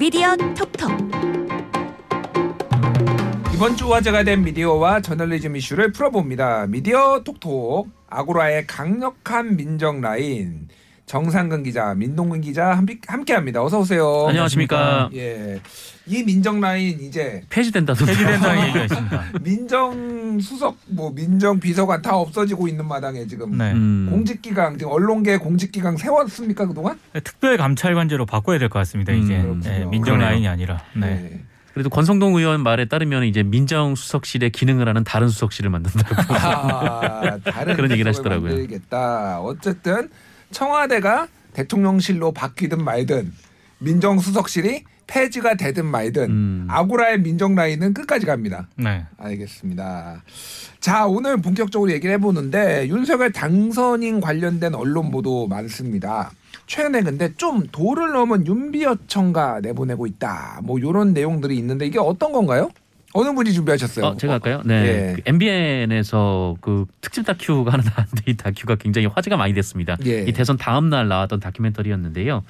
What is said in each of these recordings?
미디어 톡톡. 이번 주 화제가 된 미디어와 저널리즘 이슈를 풀어봅니다. 미디어 톡톡. 아고라의 강력한 민정 라인 정상근 기자, 민동근 기자 함께, 함께 합니다. 어서 오세요. 안녕하십니까. 예, 이 민정 라인 이제 폐지된다도 폐지된다는 얘기가 있습니다. 민정 수석, 뭐 민정 비서관 다 없어지고 있는 마당에 지금 네. 음. 공직 기강, 지금 언론계 공직 기강 세웠습니까 그동안? 특별 감찰관제로 바꿔야 될 것 같습니다. 이제 음, 네. 민정 그러네요. 라인이 아니라. 네. 네. 그래도 권성동 의원 말에 따르면 이제 민정 수석실의 기능을 하는 다른 수석실을 만든다고. 아, 다른 그런 얘기를 하시더라고요. 만들겠다. 어쨌든 청와대가 대통령실로 바뀌든 말든 민정수석실이 폐지가 되든 말든 음. 아고라의 민정 라인은 끝까지 갑니다. 네. 알겠습니다. 자 오늘 본격적으로 얘기를 해보는데 윤석열 당선인 관련된 언론 보도 많습니다. 최근에 근데 좀 도를 넘은 윤비어청가 내보내고 있다. 뭐 이런 내용들이 있는데 이게 어떤 건가요? 어느 분이 준비하셨어요? 어, 제가 할까요? 네. 예. 그 MBN에서 그 특집 다큐가 하나 나왔는데 이 다큐가 굉장히 화제가 많이 됐습니다. 예. 이 대선 다음 날 나왔던 다큐멘터리였는데요.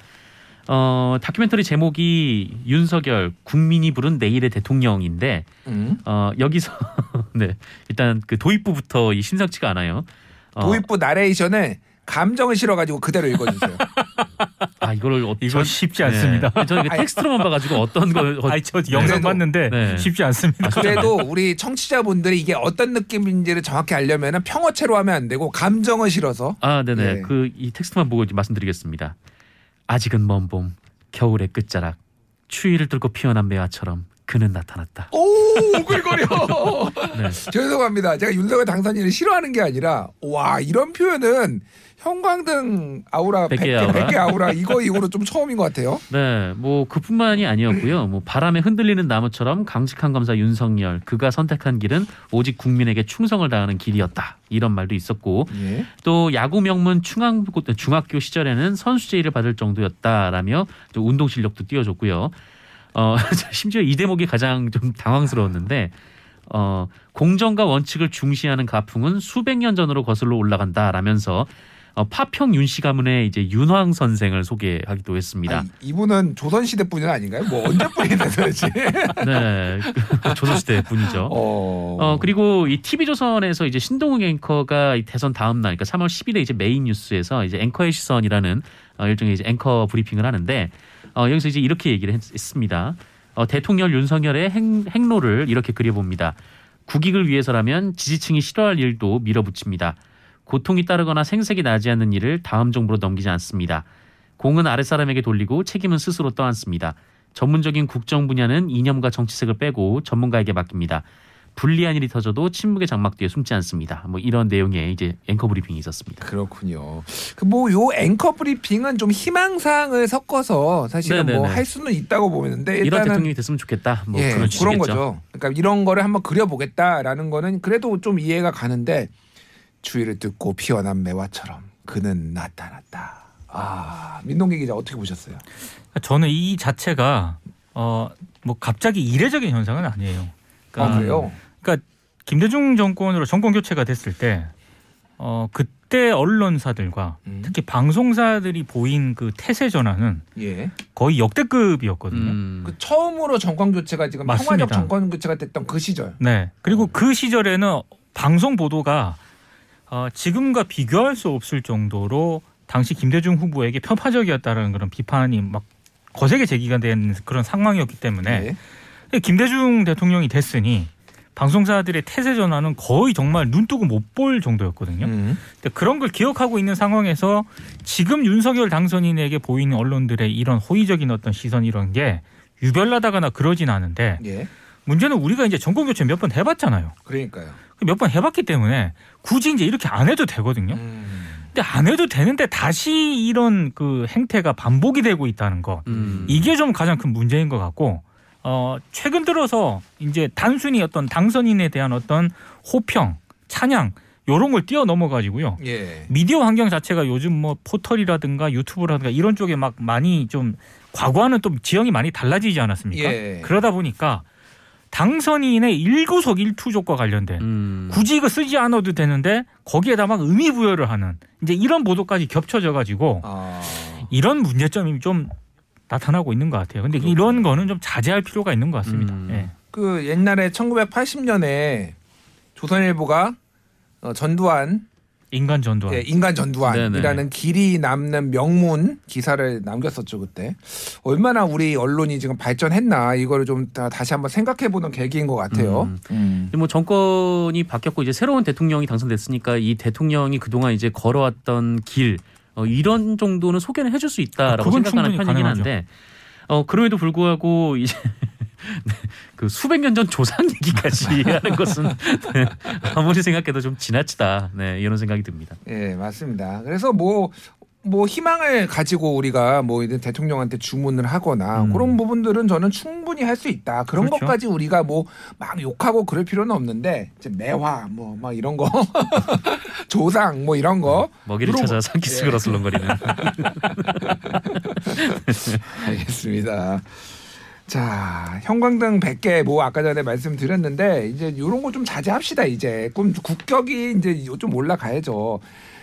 어, 다큐멘터리 제목이 윤석열 국민이 부른 내일의 대통령인데 음. 어, 여기서 네. 일단 그 도입부부터 이 심상치가 않아요. 어, 도입부 나레이션을 감정을 실어 가지고 그대로 읽어 주세요. 아 이거를 어, 이거 전- 쉽지 않습니다. 네. 저는 이게 텍스트로만 봐가지고 어떤 걸 어, 아니 저 영상 그래도- 봤는데 네. 쉽지 않습니다. 그래도 우리 청취자분들이 이게 어떤 느낌인지를 정확히 알려면 평어체로 하면 안 되고 감정을 실어서 아, 네네. 예. 그이 텍스트만 보고 이제 말씀드리겠습니다. 아직은 먼 봄, 겨울의 끝자락, 추위를 뚫고 피어난 매화처럼 그는 나타났다. 오 오글거려. 네. 죄송합니다. 제가 윤석열 당선인을 싫어하는 게 아니라 와 이런 표현은 형광등 아우라 백개 100개, 아우라. 100개 아우라 이거 이거로 좀 처음인 것 같아요. 네, 뭐 그뿐만이 아니었고요. 뭐 바람에 흔들리는 나무처럼 강직한 검사 윤석열, 그가 선택한 길은 오직 국민에게 충성을 다하는 길이었다. 이런 말도 있었고 예. 또 야구 명문 중앙, 중학교 시절에는 선수 제의를 받을 정도였다라며 좀 운동 실력도 띄워줬고요. 어, 심지어 이 대목이 가장 좀 당황스러웠는데 어, 공정과 원칙을 중시하는 가풍은 수백 년 전으로 거슬러 올라간다라면서 어, 파평 윤씨 가문의 이제 윤황 선생을 소개하기도 했습니다. 아니, 이분은 조선 시대 분은 아닌가요? 뭐 언제 분인데 도대체? 네, 그 조선시대 분이죠. 어. 어 그리고 이 TV 조선에서 이제 신동욱 앵커가 이 대선 다음 날, 그러니까 3월 10일에 이제 메인 뉴스에서 이제 앵커의 시선이라는 어, 일종의 이제 앵커 브리핑을 하는데 어, 여기서 이제 이렇게 얘기를 했, 습니다 어, 대통령 윤석열의 행, 행로를 이렇게 그려봅니다. 국익을 위해서라면 지지층이 싫어할 일도 밀어붙입니다. 고통이 따르거나 생색이 나지 않는 일을 다음 정부로 넘기지 않습니다. 공은 아랫사람에게 돌리고 책임은 스스로 떠안습니다. 전문적인 국정 분야는 이념과 정치색을 빼고 전문가에게 맡깁니다. 불리한 일이 터져도 침묵의 장막 뒤에 숨지 않습니다. 뭐 이런 내용의 이제 앵커 브리핑이 있었습니다. 그렇군요. 그 뭐 요 앵커 브리핑은 좀 희망사항을 섞어서 사실은 뭐. 할 수는 있다고 보는데 이런 일단은 대통령이 됐으면 좋겠다. 뭐 예, 그런 그런. 거죠. 그러니까 이런 거를 한번 그려보겠다라는 거는 그래도 좀 이해가 가는데 주위를 뜯고 피어난 매화처럼 그는 나타났다. 아 민동기 기자 어떻게 보셨어요? 저는 이 자체가 어 뭐 갑자기 이례적인 현상은 아니에요. 아 그래요? 그러니까 김대중 정권으로 정권 교체가 됐을 때 어, 그때 언론사들과 음. 특히 방송사들이 보인 그 태세 전환은 예. 거의 역대급이었거든요. 음. 그 처음으로 정권 교체가 지금 맞습니다. 평화적 정권 교체가 됐던 그 시절. 네. 그리고 그 시절에는 방송 보도가 어, 지금과 비교할 수 없을 정도로 당시 김대중 후보에게 편파적이었다는 그런 비판이 막 거세게 제기가 된 그런 상황이었기 때문에 예. 김대중 대통령이 됐으니 방송사들의 태세 전환은 거의 정말 눈 뜨고 못 볼 정도였거든요. 음. 그런 걸 기억하고 있는 상황에서 지금 윤석열 당선인에게 보이는 언론들의 이런 호의적인 어떤 시선 이런 게 유별나다거나 그러진 않은데 예. 문제는 우리가 이제 정권 교체 몇 번 해봤잖아요. 그러니까요. 몇 번 해봤기 때문에 굳이 이제 이렇게 안 해도 되거든요. 음. 근데 안 해도 되는데 다시 이런 그 행태가 반복이 되고 있다는 거 음. 이게 좀 가장 큰 문제인 것 같고 어 최근 들어서 이제 단순히 어떤 당선인에 대한 어떤 호평 찬양 요런 걸 뛰어넘어 가지고요. 예. 미디어 환경 자체가 요즘 뭐 포털이라든가 유튜브라든가 이런 쪽에 막 많이 좀 과거와는 또 지형이 많이 달라지지 않았습니까? 예. 그러다 보니까 당선인의 일구석 일투족과 관련된 음. 굳이 이거 쓰지 않아도 되는데 거기에다 막 의미 부여를 하는 이제 이런 보도까지 겹쳐져 가지고 아. 이런 문제점이 좀 나타나고 있는 것 같아요. 근데 이런 거는 좀 자제할 필요가 있는 것 같습니다. 음. 예. 그 옛날에 1980년에 조선일보가 어, 전두환 인간 전두환. 예, 인간 전두환이라는 네네. 길이 남는 명문 기사를 남겼었죠 그때 얼마나 우리 언론이 지금 발전했나 이거를 좀 다, 다시 한번 생각해보는 계기인 것 같아요. 음. 음. 뭐 정권이 바뀌었고 이제 새로운 대통령이 당선됐으니까 이 대통령이 그동안 이제 걸어왔던 길 어, 이런 정도는 소개는 해줄 수 있다라고 생각하는 편이긴 가능하죠. 한데 어 그럼에도 불구하고 이제 그 수백 년 전 조상 얘기까지 하는 것은 네, 아무리 생각해도 좀 지나치다 네 이런 생각이 듭니다. 예, 맞습니다. 그래서 뭐, 뭐 희망을 가지고 우리가 뭐 이제 대통령한테 주문을 하거나 음. 그런 부분들은 저는 충분히 할 수 있다. 그런 그렇죠. 것까지 우리가 뭐 막 욕하고 그럴 필요는 없는데 이제 매화 뭐 막 이런 거 조상 뭐 이런 거 먹이를 물어보- 찾아 산기슭을 예. 어슬렁거리는. 알겠습니다. 자, 형광등 100개 뭐 아까 전에 말씀드렸는데 이제 이런 거 좀 자제합시다 이제. 그럼 국격이 이제 좀 올라가야죠.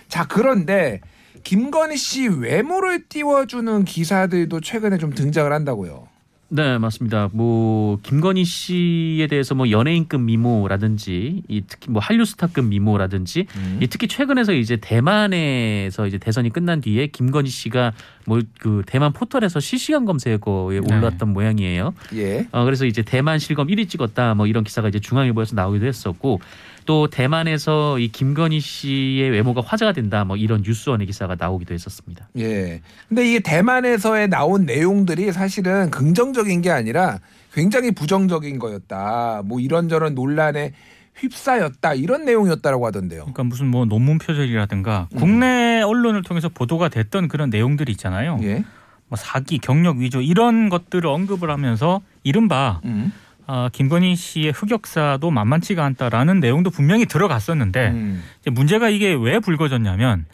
자, 그런데 김건희 씨 외모를 띄워주는 기사들도 최근에 좀 등장을 한다고요. 네, 맞습니다. 뭐 김건희 씨에 대해서 뭐 연예인급 미모라든지 이 특히 뭐 한류 스타급 미모라든지 이 특히 최근에서 이제 대만에서 이제 대선이 끝난 뒤에 김건희 씨가 뭐 그 대만 포털에서 실시간 검색어에 네. 올랐던 모양이에요. 예. 어 그래서 이제 대만 실검 1위 찍었다 뭐 이런 기사가 이제 중앙일보에서 나오기도 했었고 또 대만에서 이 김건희 씨의 외모가 화제가 된다 뭐 이런 뉴스원의 기사가 나오기도 했었습니다. 예. 근데 이게 대만에서의 나온 내용들이 사실은 긍정적인 게 아니라 굉장히 부정적인 거였다. 뭐 이런저런 논란에 휩싸였다. 이런 내용이었다라고 하던데요. 그러니까 무슨 뭐 논문 표절이라든가 음. 국내 언론을 통해서 보도가 됐던 그런 내용들이 있잖아요. 예. 뭐 사기, 경력 위조 이런 것들을 언급을 하면서 이른바 음. 아, 김건희 씨의 흑역사도 만만치가 않다라는 내용도 분명히 들어갔었는데 음. 문제가 이게 왜 불거졌냐면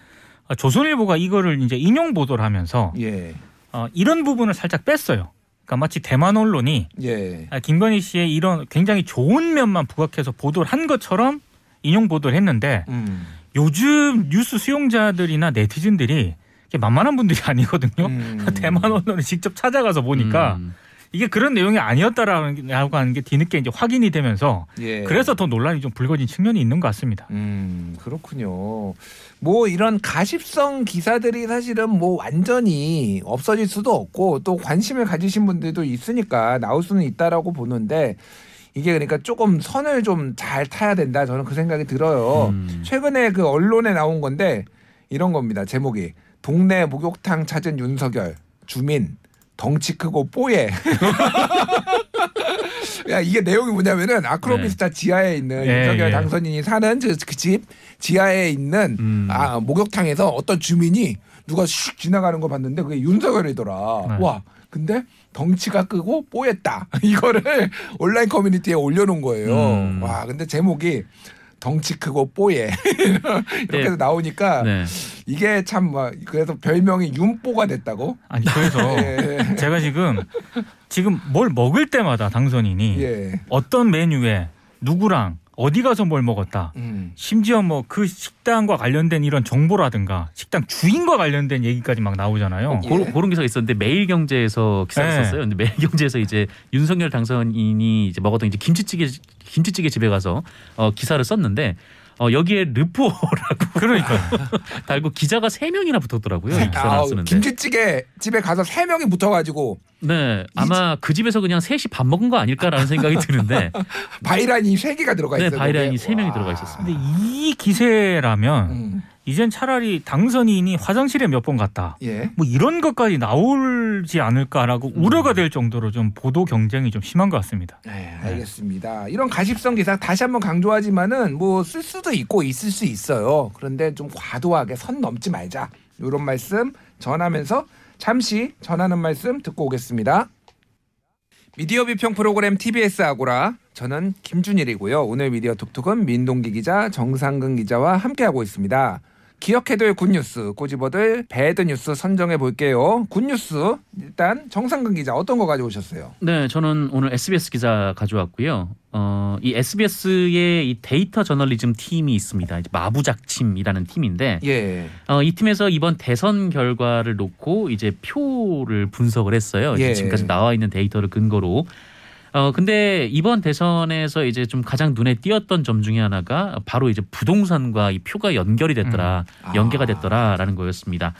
아, 조선일보가 이거를 이제 인용 보도를 하면서 예. 어, 이런 부분을 살짝 뺐어요. 그러니까 마치 대만 언론이 예. 아, 김건희 씨의 이런 굉장히 좋은 면만 부각해서 보도를 한 것처럼 인용 보도를 했는데 음. 요즘 뉴스 수용자들이나 네티즌들이 만만한 분들이 아니거든요. 음. 대만 언론을 직접 찾아가서 보니까 음. 이게 그런 내용이 아니었다라고 하는 게 뒤늦게 이제 확인이 되면서 예. 그래서 더 논란이 좀 불거진 측면이 있는 것 같습니다. 음, 그렇군요. 뭐 이런 가십성 기사들이 사실은 뭐 완전히 없어질 수도 없고 또 관심을 가지신 분들도 있으니까 나올 수는 있다라고 보는데 이게 그러니까 조금 선을 좀 잘 타야 된다. 저는 그 생각이 들어요. 음. 최근에 그 언론에 나온 건데 이런 겁니다. 제목이 동네 목욕탕 찾은 윤석열 주민 덩치 크고 뽀얘. 야 이게 내용이 뭐냐면은 아크로비스타 지하에 있는 예, 윤석열 예. 당선인이 사는 그집 지하에 있는 음. 아 목욕탕에서 어떤 주민이 누가 슉 지나가는 거 봤는데 그게 윤석열이더라. 네. 와 근데 덩치가 크고 뽀였다. 이거를 온라인 커뮤니티에 올려놓은 거예요. 음. 와 근데 제목이 덩치 크고 뽀예 이렇게 해서 나오니까 네. 이게 참뭐 그래서 별명이 윤뽀가 됐다고. 아니 그래서 예. 제가 지금 지금 뭘 먹을 때마다 당선인이 예. 어떤 메뉴에 누구랑 어디 가서 뭘 먹었다. 음. 심지어 뭐 그 식당과 관련된 이런 정보라든가 식당 주인과 관련된 얘기까지 막 나오잖아요. 예. 고, 그런 기사가 있었는데 매일경제에서 기사를 네. 썼어요. 근데 매일경제에서 이제 윤석열 당선인이 이제 먹었던 이제 김치찌개 김치찌개 집에 가서 어, 기사를 썼는데 어, 여기에 르포라고 그러니까 달고 기자가 세 명이나 붙었더라고요. 이 기사를 아, 쓰는데. 김치찌개 집에 가서 세 명이 붙어가지고 네, 아마 그 집에서 그냥 셋이 밥 먹은 거 아닐까라는 생각이 드는데, 바이란이 세 개가 들어가 네, 있어요. 바이란이 거기에. 세 명이 와. 들어가 있었습니다. 근데 이 기세라면 음. 이젠 차라리 당선인이 화장실에 몇 번 갔다. 예. 뭐 이런 것까지 나올지 않을까라고 음. 우려가 될 정도로 좀 보도 경쟁이 좀 심한 것 같습니다. 네, 알겠습니다. 이런 가십성 기사 다시 한번 강조하지만은 뭐 쓸 수도 있고 있을 수 있어요. 그런데 좀 과도하게 선 넘지 말자. 이런 말씀 전하면서 잠시 전하는 말씀 듣고 오겠습니다. 미디어 비평 프로그램 TBS 아고라 저는 김준일이고요. 오늘 미디어 톡톡은 민동기 기자, 정상근 기자와 함께하고 있습니다. 기억해둘 굿뉴스 꼬집어들 배드뉴스 선정해 볼게요. 굿뉴스 일단 정상근 기자 어떤 거 가져오셨어요? 네, 저는 오늘 SBS 기자 가져왔고요. 어, 이 SBS의 이 데이터 저널리즘 팀이 있습니다. 이제 마부작침이라는 팀인데, 예. 어, 이 팀에서 이번 대선 결과를 놓고 이제 표를 분석을 했어요. 예. 지금까지 나와 있는 데이터를 근거로. 어, 근데 이번 대선에서 이제 좀 가장 눈에 띄었던 점 중에 하나가 바로 이제 부동산과 이 표가 연결이 됐더라, 음. 연계가 아. 됐더라라는 거였습니다.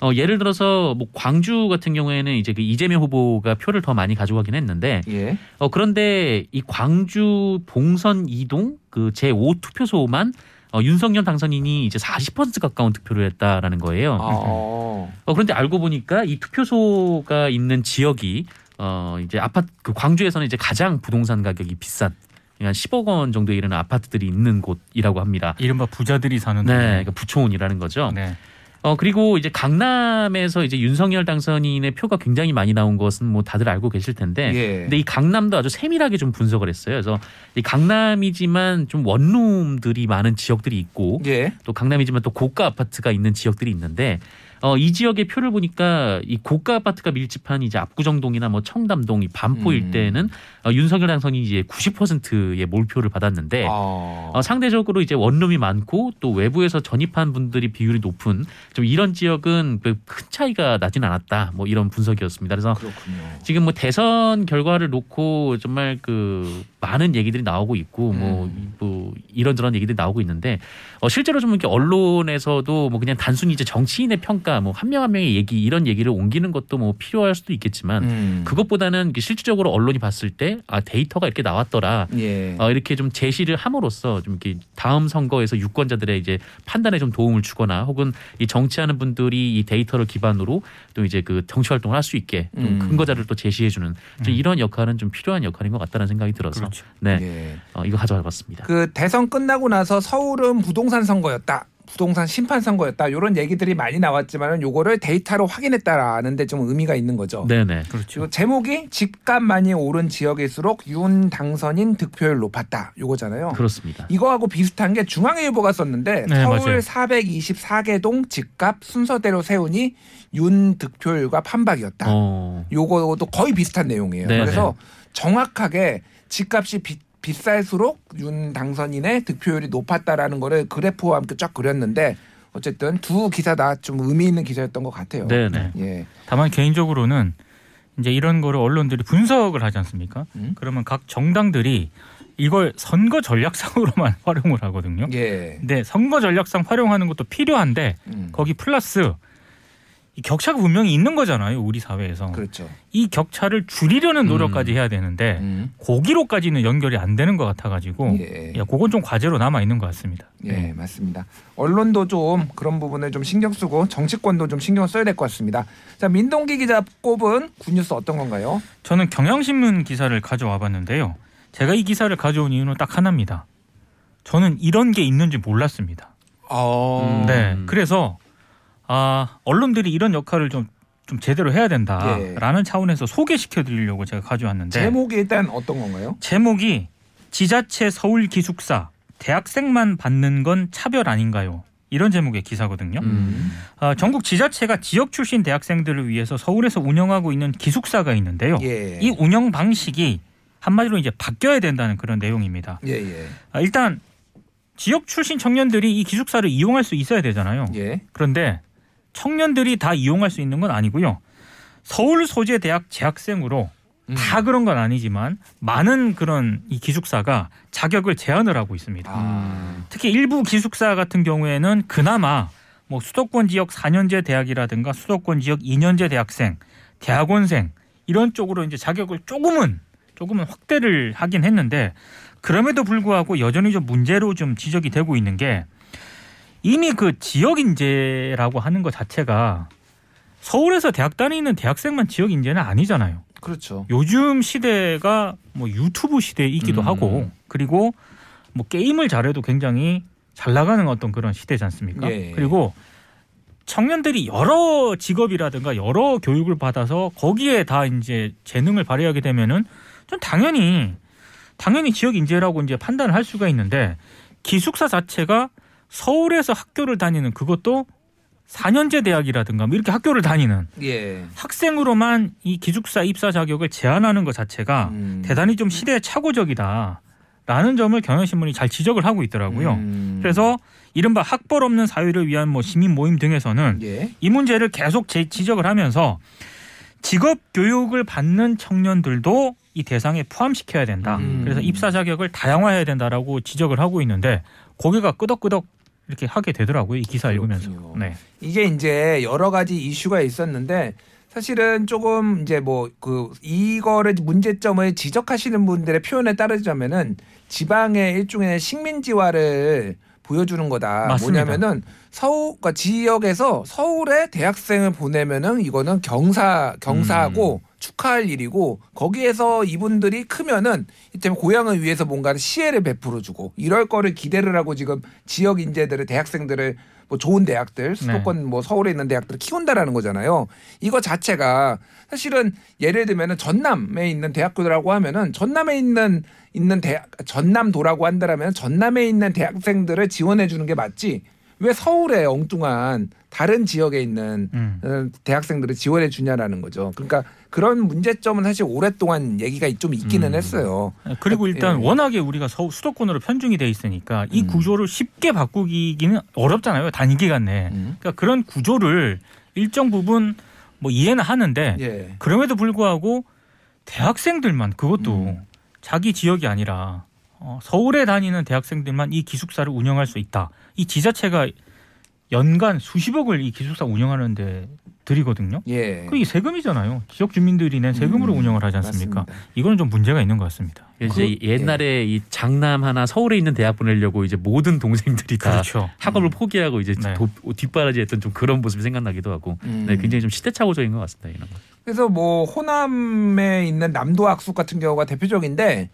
어, 예를 들어서 뭐 광주 같은 경우에는 이제 그 이재명 후보가 표를 더 많이 가져가긴 했는데 예. 어 그런데 이 광주 봉선 이동 그 제5 투표소만 어, 윤석열 당선인이 이제 40% 가까운 투표를 했다라는 거예요. 아, 어. 어, 그런데 알고 보니까 이 투표소가 있는 지역이 어 이제 아파트 그 광주에서는 이제 가장 부동산 가격이 비싼 한 10억 원 정도에 이르는 아파트들이 있는 곳이라고 합니다. 이른바 부자들이 사는 네. 그러니까 부촌이라는 거죠. 네. 어 그리고 이제 강남에서 이제 윤석열 당선인의 표가 굉장히 많이 나온 것은 뭐 다들 알고 계실 텐데 예. 근데 이 강남도 아주 세밀하게 좀 분석을 했어요. 그래서 이 강남이지만 좀 원룸들이 많은 지역들이 있고 예. 또 강남이지만 또 고가 아파트가 있는 지역들이 있는데 어, 이 지역의 표를 보니까 이 고가 아파트가 밀집한 이제 압구정동이나 뭐 청담동, 이 반포 음. 일대에는 어, 윤석열 당선인이 이제 90%의 몰표를 받았는데 아. 어, 상대적으로 이제 원룸이 많고 또 외부에서 전입한 분들이 비율이 높은 좀 이런 지역은 그큰 차이가 나진 않았다. 뭐 이런 분석이었습니다. 그래서 그렇군요. 지금 뭐 대선 결과를 놓고 정말 그 많은 얘기들이 나오고 있고 뭐, 음. 뭐 이런저런 얘기들이 나오고 있는데 어 실제로 좀 이렇게 언론에서도 뭐 그냥 단순히 이제 정치인의 평가 뭐 한 명 한 명의 얘기 이런 얘기를 옮기는 것도 뭐 필요할 수도 있겠지만 음. 그것보다는 실질적으로 언론이 봤을 때 아 데이터가 이렇게 나왔더라. 예. 어, 이렇게 좀 제시를 함으로써 좀 이렇게 다음 선거에서 유권자들의 이제 판단에 좀 도움을 주거나 혹은 이 정치하는 분들이 이 데이터를 기반으로 또 이제 그 정치 활동을 할 수 있게 좀 음. 근거 자료를 또 제시해주는 좀 이런 역할은 좀 필요한 역할인 것 같다는 생각이 들어서 그렇죠. 네 예. 어, 이거 가져와봤습니다. 그 대선 끝나고 나서 서울은 부동산 선거였다. 부동산 심판 선거였다. 이런 얘기들이 많이 나왔지만은 요거를 데이터로 확인했다라는 데 좀 의미가 있는 거죠. 네네 그렇죠. 제목이 집값 많이 오른 지역일수록 윤 당선인 득표율 높았다. 요거잖아요. 그렇습니다. 이거하고 비슷한 게 중앙일보가 썼는데 네, 서울 맞아요. 424개 동 집값 순서대로 세우니 윤 득표율과 판박이었다. 어, 요거도 거의 비슷한 내용이에요. 네네. 그래서 정확하게 집값이 비, 비쌀수록 윤 당선인의 득표율이 높았다라는 거를 그래프와 함께 쫙 그렸는데 어쨌든 두 기사 다 좀 의미 있는 기사였던 것 같아요. 네네. 예. 다만 개인적으로는 이제 이런 거를 언론들이 분석을 하지 않습니까? 음? 그러면 각 정당들이 이걸 선거 전략상으로만 활용을 하거든요. 예. 근데 선거 전략상 활용하는 것도 필요한데 음. 거기 플러스 이 격차가 분명히 있는 거잖아요. 우리 사회에서 그렇죠. 이 격차를 줄이려는 노력까지 음. 해야 되는데 음. 고기로까지는 연결이 안 되는 것 같아가지고 예. 야, 그건 좀 과제로 남아 있는 것 같습니다. 예, 네. 맞습니다. 언론도 좀 그런 부분을 좀 신경 쓰고 정치권도 좀 신경 써야 될 것 같습니다. 자, 민동기 기자 꼽은 굿뉴스 어떤 건가요? 저는 경향신문 기사를 가져와 봤는데요. 제가 이 기사를 가져온 이유는 딱 하나입니다. 저는 이런 게 있는지 몰랐습니다. 어. 음. 네. 그래서 아, 언론들이 이런 역할을 좀, 좀 제대로 해야 예. 된다라는 차원에서 소개시켜 드리려고 제가 가져왔는데 제목이 일단 어떤 건가요? 제목이 지자체 서울 기숙사 대학생만 받는 건 차별 아닌가요? 이런 제목의 기사거든요. 음. 아, 전국 지자체가 지역 출신 대학생들을 위해서 서울에서 운영하고 있는 기숙사가 있는데요. 예. 이 운영 방식이 한마디로 이제 바뀌어야 된다는 그런 내용입니다. 예, 예. 아, 일단 지역 출신 청년들이 이 기숙사를 이용할 수 있어야 되잖아요. 예. 그런데 청년들이 다 이용할 수 있는 건 아니고요. 서울 소재 대학 재학생으로 음. 다 그런 건 아니지만 많은 그런 이 기숙사가 자격을 제한을 하고 있습니다. 아. 특히 일부 기숙사 같은 경우에는 그나마 뭐 수도권 지역 4년제 대학이라든가 수도권 지역 2년제 대학생, 대학원생 이런 쪽으로 이제 자격을 조금은 조금은 확대를 하긴 했는데 그럼에도 불구하고 여전히 좀 문제로 좀 지적이 되고 있는 게 이미 그 지역 인재라고 하는 것 자체가 서울에서 대학 다니는 대학생만 지역 인재는 아니잖아요. 그렇죠. 요즘 시대가 뭐 유튜브 시대이기도 음. 하고 그리고 뭐 게임을 잘해도 굉장히 잘 나가는 어떤 그런 시대지 않습니까? 예. 그리고 청년들이 여러 직업이라든가 여러 교육을 받아서 거기에 다 이제 재능을 발휘하게 되면은 전 당연히 당연히 지역 인재라고 이제 판단을 할 수가 있는데 기숙사 자체가 서울에서 학교를 다니는 그것도 4년제 대학이라든가 뭐 이렇게 학교를 다니는 예. 학생으로만 이 기숙사 입사 자격을 제한하는 것 자체가 음. 대단히 좀 시대에 착오적이다 라는 점을 경향신문이 잘 지적을 하고 있더라고요. 음. 그래서 이른바 학벌 없는 사회를 위한 뭐 시민 모임 등에서는 예. 이 문제를 계속 제- 지적을 하면서 직업 교육을 받는 청년들도 이 대상에 포함시켜야 된다. 음. 그래서 입사 자격을 다양화해야 된다라고 지적을 하고 있는데 고개가 끄덕끄덕 이렇게 하게 되더라고요. 이 기사 읽으면서. 네. 이게 이제 여러 가지 이슈가 있었는데 사실은 조금 이제 뭐 그 이거를 문제점을 지적하시는 분들의 표현에 따르자면은 지방의 일종의 식민지화를 보여주는 거다. 맞습니다. 뭐냐면은 서울 그러니까 지역에서 서울에 대학생을 보내면은 이거는 경사 경사하고 축하할 일이고 거기에서 이분들이 크면은 이때 고향을 위해서 뭔가 시혜를 베풀어 주고 이럴 거를 기대를 하고 지금 지역 인재들을 대학생들을 뭐 좋은 대학들 수도권 뭐 서울에 있는 대학들을 키운다라는 거잖아요. 이거 자체가 사실은 예를 들면은 전남에 있는 대학교라고 하면은 전남에 있는 있는 대학 전남도라고 한다라면 전남에 있는 대학생들을 지원해 주는 게 맞지. 왜 서울에 엉뚱한 다른 지역에 있는 음. 어, 대학생들을 지원해 주냐라는 거죠. 그러니까 그런 문제점은 사실 오랫동안 얘기가 좀 있기는 음. 했어요. 그리고 일단 예. 워낙에 우리가 서 수도권으로 편중이 돼 있으니까 이 음. 구조를 쉽게 바꾸기는 어렵잖아요. 단위 기간 내에. 음. 그러니까 그런 구조를 일정 부분 뭐 이해는 하는데 예. 그럼에도 불구하고 대학생들만 그것도 음. 자기 지역이 아니라 어, 서울에 다니는 대학생들만 이 기숙사를 운영할 수 있다. 이 지자체가 연간 수십억을 이 기숙사 운영하는데 들이거든요. 예. 그게 세금이잖아요. 지역 주민들이 낸 세금으로 음, 운영을 하지 않습니까? 맞습니다. 이거는 좀 문제가 있는 것 같습니다. 이제 그- 옛날에 이 장남 하나 서울에 있는 대학 보내려고 이제 모든 동생들이 다 그렇죠. 학업을 음. 포기하고 이제 네. 도- 뒷바라지했던 좀 그런 모습이 생각나기도 하고 음. 네, 굉장히 좀 시대착오적인 것 같습니다. 이런 거. 그래서 뭐 호남에 있는 남도 학숙 같은 경우가 대표적인데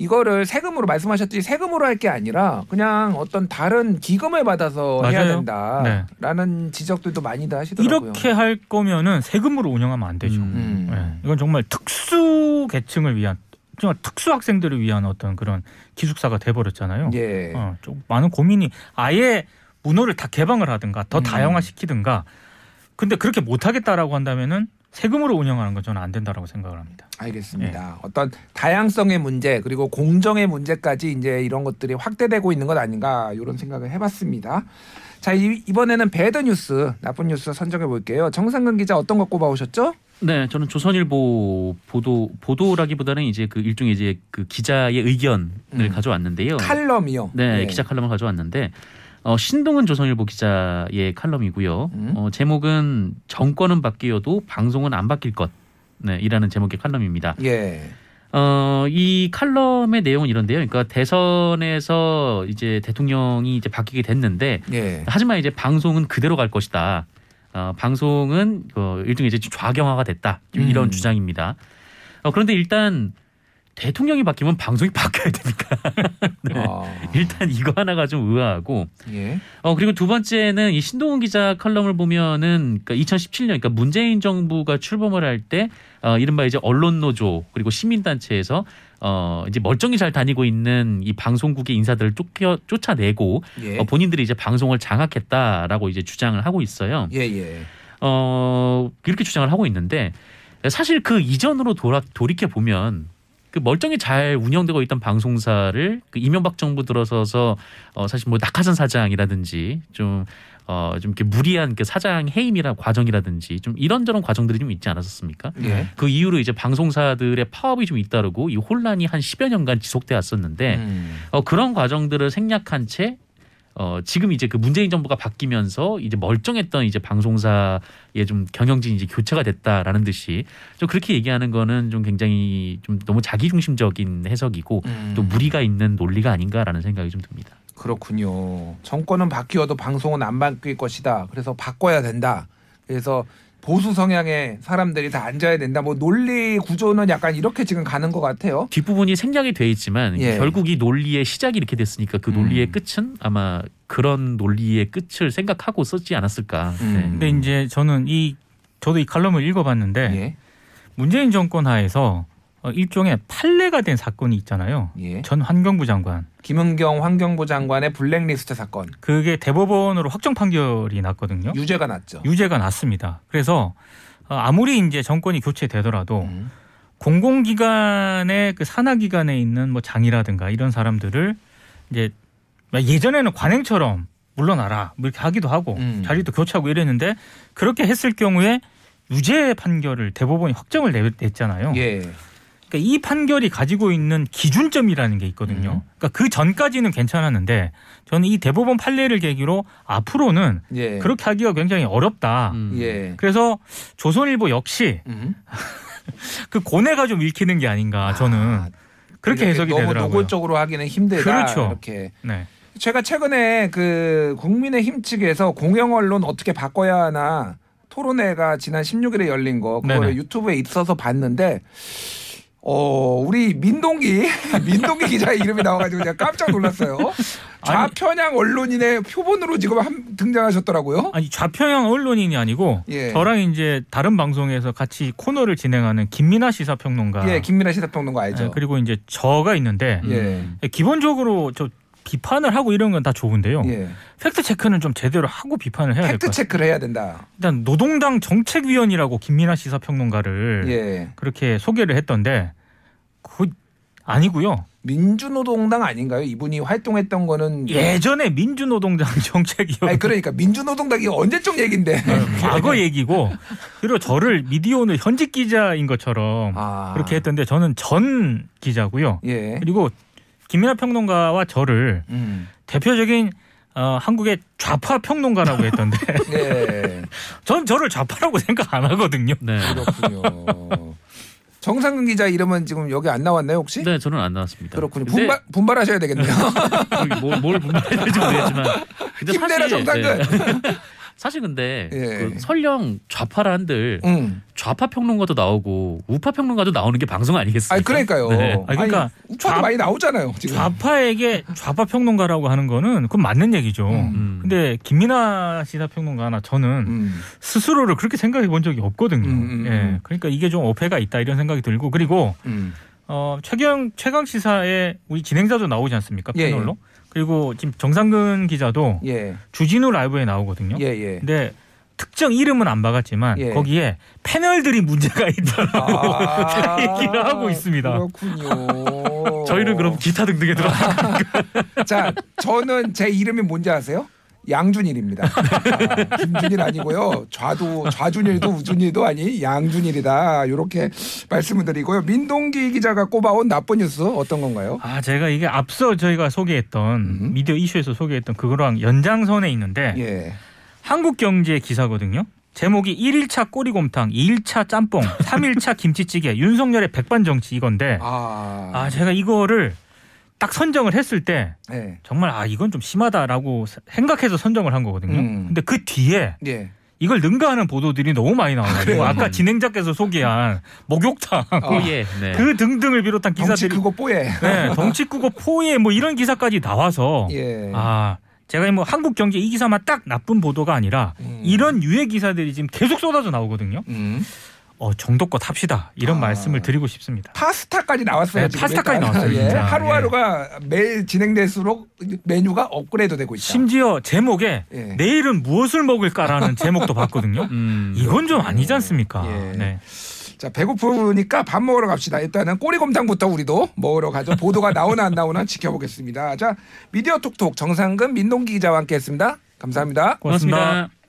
이거를 세금으로 말씀하셨듯이 세금으로 할 게 아니라 그냥 어떤 다른 기금을 받아서 해야 맞아요. 된다라는 지적들도 많이들 하시더라고요. 이렇게 할 거면은 세금으로 운영하면 안 되죠. 음. 네, 이건 정말 특수 계층을 위한 정말 특수 학생들을 위한 어떤 그런 기숙사가 돼버렸잖아요. 예. 어, 좀 많은 고민이 아예 문호를 다 개방을 하든가 더 음. 다양화시키든가. 근데 그렇게 못하겠다라고 한다면은 세금으로 운영하는 건 저는 안 된다라고 생각을 합니다. 알겠습니다. 네. 어떤 다양성의 문제 그리고 공정의 문제까지 이제 이런 것들이 확대되고 있는 것 아닌가 이런 생각을 해봤습니다. 자 이, 이번에는 배드 뉴스 나쁜 뉴스 선정해 볼게요. 정상근 기자 어떤 거 꼽아오셨죠? 네, 저는 조선일보 보도 보도라기보다는 이제 그 일종의 이제 그 기자의 의견을 음. 가져왔는데요. 칼럼이요. 네, 예. 기자 칼럼을 가져왔는데 어, 신동은 조선일보 기자의 칼럼이고요. 음. 어, 제목은 정권은 바뀌어도 방송은 안 바뀔 것. 네, 이라는 제목의 칼럼입니다. 예. 어, 이 칼럼의 내용은 이런데요. 그러니까 대선에서 이제 대통령이 이제 바뀌게 됐는데 예. 하지만 이제 방송은 그대로 갈 것이다. 어, 방송은 어, 일종의 이제 좌경화가 됐다. 좀 이런 음. 주장입니다. 어, 그런데 일단 대통령이 바뀌면 방송이 바뀌어야 되니까 네. 아, 일단 이거 하나가 좀 의아하고 예. 어 그리고 두 번째는 이 신동훈 기자 칼럼을 보면은 그러니까 2017년 그러니까 문재인 정부가 출범을 할 때 어, 이른바 이제 언론 노조 그리고 시민단체에서 어 이제 멀쩡히 잘 다니고 있는 이 방송국의 인사들을 쫓겨 쫓아내고 예. 어, 본인들이 이제 방송을 장악했다라고 이제 주장을 하고 있어요. 예, 예. 어 이렇게 주장을 하고 있는데 사실 그 이전으로 돌아 돌이켜 보면 그 멀쩡히 잘 운영되고 있던 방송사를 그 이명박 정부 들어서서 어 사실 뭐 낙하산 사장이라든지 좀 어, 좀 이렇게 무리한 그 사장 해임이라 과정이라든지 좀 이런저런 과정들이 좀 있지 않았었습니까? 예. 그 이후로 이제 방송사들의 파업이 좀 잇따르고 이 혼란이 한 10여 년간 지속돼 왔었는데 음. 어, 그런 과정들을 생략한 채 어, 지금 이제 그 문재인 정부가 바뀌면서 이제 멀쩡했던 이제 방송사의 좀 경영진이 이제 교체가 됐다라는 듯이 좀 그렇게 얘기하는 거는 좀 굉장히 좀 너무 자기중심적인 해석이고 음. 또 무리가 있는 논리가 아닌가라는 생각이 좀 듭니다. 그렇군요. 정권은 바뀌어도 방송은 안 바뀔 것이다. 그래서 바꿔야 된다. 그래서 보수 성향의 사람들이 다 앉아야 된다. 뭐 논리 구조는 약간 이렇게 지금 가는 것 같아요. 뒷부분이 생략이 돼 있지만 예. 결국 이 논리의 시작이 이렇게 됐으니까 그 논리의 음. 끝은 아마 그런 논리의 끝을 생각하고 썼지 않았을까. 음. 네. 근데 이제 저는 이 저도 이 칼럼을 읽어봤는데 예. 문재인 정권 하에서 어, 일종의 판례가 된 사건이 있잖아요. 예. 전 환경부 장관. 김은경 환경부 장관의 블랙리스트 사건 그게 대법원으로 확정 판결이 났거든요. 유죄가 났죠. 유죄가 났습니다. 그래서 어, 아무리 이제 정권이 교체되더라도 음. 공공기관의 그 산하기관에 있는 뭐 장이라든가 이런 사람들을 이제 예전에는 관행처럼 물러나라 뭐 이렇게 하기도 하고 음. 자리도 교체하고 이랬는데 그렇게 했을 경우에 유죄 판결을 대법원이 확정을 내- 냈잖아요. 예. 그러니까 이 판결이 가지고 있는 기준점이라는 게 있거든요. 음. 그러니까 그 전까지는 괜찮았는데 저는 이 대법원 판례를 계기로 앞으로는 예. 그렇게 하기가 굉장히 어렵다. 음. 예. 그래서 조선일보 역시 음. 그 고뇌가 좀 읽히는 게 아닌가 저는 아, 그렇게 해석이 너무 되더라고요. 노골적으로 하기는 힘들다. 그렇죠. 이렇게 네. 제가 최근에 그 국민의힘 측에서 공영 언론 어떻게 바꿔야 하나 토론회가 지난 16일에 열린 거 그거를 네네. 유튜브에 있어서 봤는데 어 우리 민동기 민동기 기자의 이름이 나와가지고 제가 깜짝 놀랐어요. 좌편향 언론인의 표본으로 지금 한, 등장하셨더라고요. 아니 좌편향 언론인이 아니고 예. 저랑 이제 다른 방송에서 같이 코너를 진행하는 김민아 시사평론가 예, 김민아 시사평론가 알죠. 예, 그리고 이제 저가 있는데 예. 음. 기본적으로 저 비판을 하고 이런 건 다 좋은데요. 예. 팩트 체크는 좀 제대로 하고 비판을 해야 될것 팩트 같아요. 체크를 해야 된다. 일단 노동당 정책위원이라고 김민아 시사평론가를 예. 그렇게 소개를 했던데 그 아니고요. 민주노동당 아닌가요? 이분이 활동했던 거는 예전에 민주노동당 정책위원 아니 그러니까 민주노동당이 언제적 얘긴데. 과거 얘기고 그리고 저를 미디어오늘 현직 기자인 것처럼 아. 그렇게 했던데 저는 전 기자고요. 예. 그리고 김민하 평론가와 저를 음. 대표적인 어, 한국의 좌파 평론가라고 했던데 예. 전 저를 좌파라고 생각 안 하거든요. 네. 그렇군요. 정상근 기자 이름은 지금 여기 안 나왔나요 혹시? 네, 저는 안 나왔습니다. 그렇군요. 근데 분발 분발하셔야 되겠네요. 뭘, 뭘 분발해야 될지 모르겠지만. 근데 힘내라 사실, 정상근. 네. 사실 근데 예. 그 설령 좌파라 한들 응. 좌파 평론가도 나오고 우파 평론가도 나오는 게 방송 아니겠습니까? 아니 그러니까요. 네. 아니, 그러니까 아니, 우파도 좌- 많이 나오잖아요. 지금. 좌파에게 좌파 평론가라고 하는 거는 그건 맞는 얘기죠. 음. 음. 근데 김민하 시사평론가나 저는 음. 스스로를 그렇게 생각해 본 적이 없거든요. 음, 음, 예. 음. 그러니까 이게 좀 어폐가 있다 이런 생각이 들고 그리고 음. 어, 최경 최강 시사에 우리 진행자도 나오지 않습니까? 예, 패널로. 그리고 지금 정상근 기자도 예. 주진우 라이브에 나오거든요. 예, 예. 근데 특정 이름은 안 박았지만 예. 거기에 패널들이 문제가 있다고 아, 얘기를 하고 있습니다. 그렇군요. 저희는 그럼 기타 등등에 들어. 자, 저는 제 이름이 뭔지 아세요? 양준일입니다. 아, 김준일 아니고요. 좌도 좌준일도 우준일도 아니 양준일이다. 이렇게 말씀을 드리고요. 민동기 기자가 꼽아온 나쁜 뉴스 어떤 건가요? 아, 제가 이게 앞서 저희가 소개했던 음. 미디어 이슈에서 소개했던 그거랑 연장선에 있는데 예. 한국경제 기사거든요. 제목이 1일차 꼬리곰탕, 2일차 짬뽕, 3일차 김치찌개, 윤석열의 백반 정치 이건데 아, 아 제가 이거를 딱 선정을 했을 때 예. 정말 아 이건 좀 심하다라고 생각해서 선정을 한 거거든요. 음. 근데 그 뒤에 예. 이걸 능가하는 보도들이 너무 많이 나와가지고 그래요? 아까 진행자께서 소개한 목욕탕 어. 예. 네. 그 등등을 비롯한 덩치 기사들이 크고 뽀예. 네, 덩치 크고 포예 뭐 이런 기사까지 나와서 예. 아 제가 뭐 한국 경제 이 기사만 딱 나쁜 보도가 아니라 음. 이런 유해 기사들이 지금 계속 쏟아져 나오거든요. 음. 어 정도껏 합시다 이런 아. 말씀을 드리고 싶습니다. 파스타까지 나왔어요. 네, 파스타까지. 나왔어요, 예. 하루하루가 매일 진행될수록 메뉴가 업그레이드 되고 있다. 심지어 제목에 예. 내일은 무엇을 먹을까라는 제목도 봤거든요. 음. 이건 좀 아니지 않습니까? 예. 네. 자 배고프니까 밥 먹으러 갑시다. 일단은 꼬리곰탕부터 우리도 먹으러 가죠. 보도가 나오나 안 나오나 지켜보겠습니다. 자 미디어 톡톡 정상근 민동기 기자와 함께했습니다. 감사합니다. 고맙습니다. 고맙습니다.